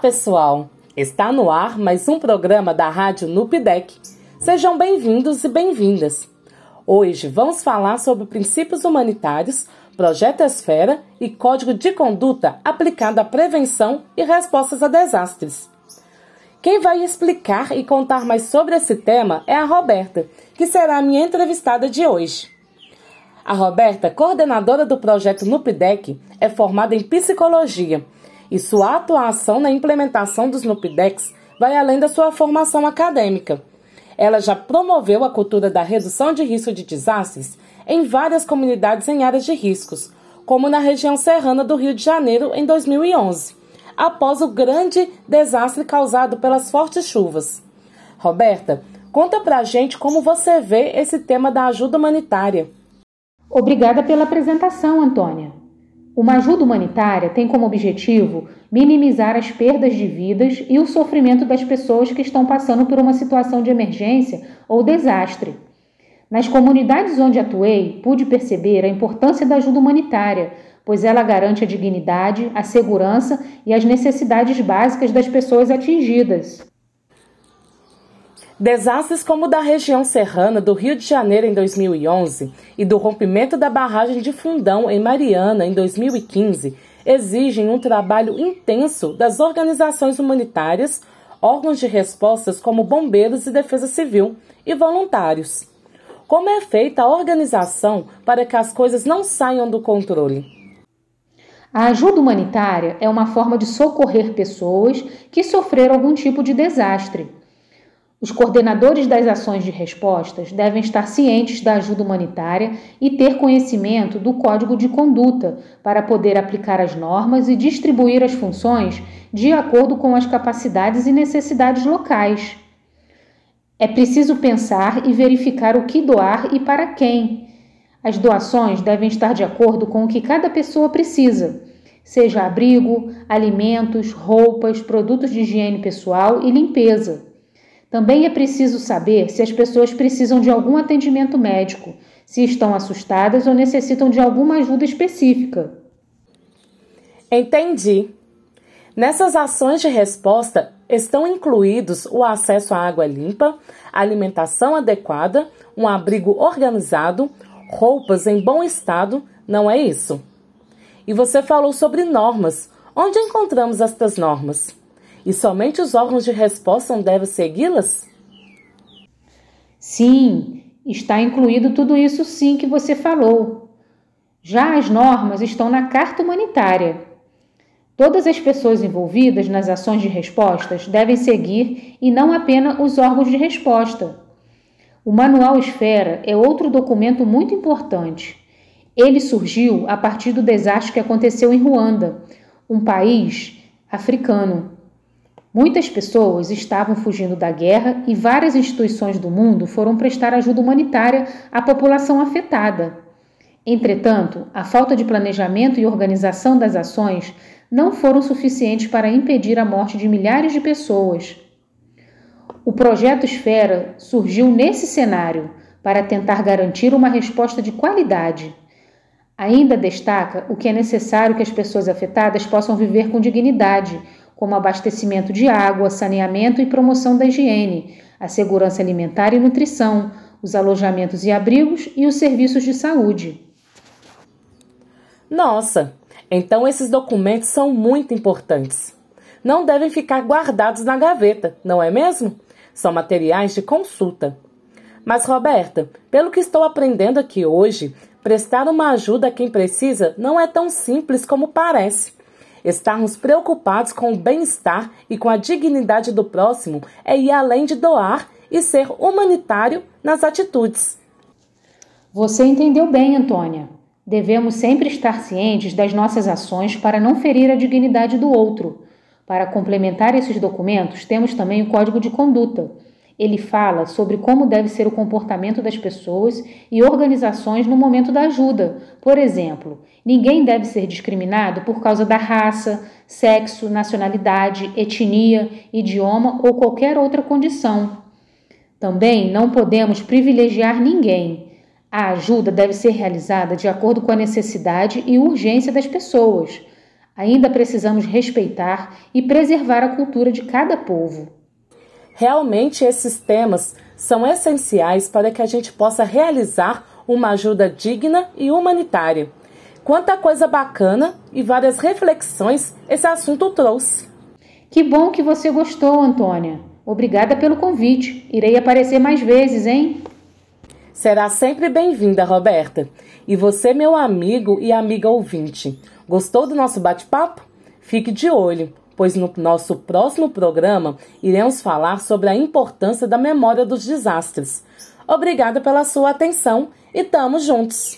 pessoal! Está no ar mais um programa da Rádio Nupidec. Sejam bem-vindos e bem-vindas. Hoje vamos falar sobre princípios humanitários, projeto Esfera e código de conduta aplicado à prevenção e respostas a desastres. Quem vai explicar e contar mais sobre esse tema é a Roberta, que será a minha entrevistada de hoje. A Roberta, coordenadora do projeto Nupidec, é formada em psicologia e sua atuação na implementação dos NUPDECs vai além da sua formação acadêmica. Ela já promoveu a cultura da redução de risco de desastres em várias comunidades em áreas de riscos, como na região serrana do Rio de Janeiro em 2011, após o grande desastre causado pelas fortes chuvas. Roberta, conta pra gente como você vê esse tema da ajuda humanitária. Obrigada pela apresentação, Antônia. Uma ajuda humanitária tem como objetivo minimizar as perdas de vidas e o sofrimento das pessoas que estão passando por uma situação de emergência ou desastre. Nas comunidades onde atuei, pude perceber a importância da ajuda humanitária, pois ela garante a dignidade, a segurança e as necessidades básicas das pessoas atingidas. Desastres como o da região serrana do Rio de Janeiro em 2011 e do rompimento da barragem de Fundão em Mariana em 2015 exigem um trabalho intenso das organizações humanitárias, órgãos de respostas como bombeiros e defesa civil e voluntários. Como é feita a organização para que as coisas não saiam do controle? A ajuda humanitária é uma forma de socorrer pessoas que sofreram algum tipo de desastre os coordenadores das ações de respostas devem estar cientes da ajuda humanitária e ter conhecimento do código de conduta para poder aplicar as normas e distribuir as funções de acordo com as capacidades e necessidades locais. É preciso pensar e verificar o que doar e para quem. As doações devem estar de acordo com o que cada pessoa precisa, seja abrigo, alimentos, roupas, produtos de higiene pessoal e limpeza. Também é preciso saber se as pessoas precisam de algum atendimento médico, se estão assustadas ou necessitam de alguma ajuda específica. Entendi. Nessas ações de resposta estão incluídos o acesso à água limpa, alimentação adequada, um abrigo organizado, roupas em bom estado, não é isso? E você falou sobre normas. Onde encontramos estas normas? E somente os órgãos de resposta devem segui-las? Sim, está incluído tudo isso sim que você falou. Já as normas estão na Carta Humanitária. Todas as pessoas envolvidas nas ações de respostas devem seguir e não apenas os órgãos de resposta. O Manual Esfera é outro documento muito importante. Ele surgiu a partir do desastre que aconteceu em Ruanda, um país africano. Muitas pessoas estavam fugindo da guerra e várias instituições do mundo foram prestar ajuda humanitária à população afetada. Entretanto, a falta de planejamento e organização das ações não foram suficientes para impedir a morte de milhares de pessoas. O projeto Esfera surgiu nesse cenário para tentar garantir uma resposta de qualidade. Ainda destaca o que é necessário que as pessoas afetadas possam viver com dignidade como abastecimento de água, saneamento e promoção da higiene, a segurança alimentar e nutrição, os alojamentos e abrigos e os serviços de saúde. Nossa, então esses documentos são muito importantes. Não devem ficar guardados na gaveta, não é mesmo? São materiais de consulta. Mas, Roberta, pelo que estou aprendendo aqui hoje, prestar uma ajuda a quem precisa não é tão simples como parece. Estarmos preocupados com o bem-estar e com a dignidade do próximo é ir além de doar e ser humanitário nas atitudes. Você entendeu bem, Antônia. Devemos sempre estar cientes das nossas ações para não ferir a dignidade do outro. Para complementar esses documentos, temos também o Código de Conduta ele fala sobre como deve ser o comportamento das pessoas e organizações no momento da ajuda. Por exemplo, ninguém deve ser discriminado por causa da raça, sexo, nacionalidade, etnia, idioma ou qualquer outra condição. Também não podemos privilegiar ninguém. A ajuda deve ser realizada de acordo com a necessidade e urgência das pessoas. Ainda precisamos respeitar e preservar a cultura de cada povo. Realmente, esses temas são essenciais para que a gente possa realizar uma ajuda digna e humanitária. Quanta coisa bacana e várias reflexões esse assunto trouxe. Que bom que você gostou, Antônia. Obrigada pelo convite. Irei aparecer mais vezes, hein? Será sempre bem-vinda, Roberta. E você, meu amigo e amiga ouvinte, gostou do nosso bate-papo? Fique de olho, pois no nosso próximo programa iremos falar sobre a importância da memória dos desastres. Obrigada pela sua atenção e tamo juntos!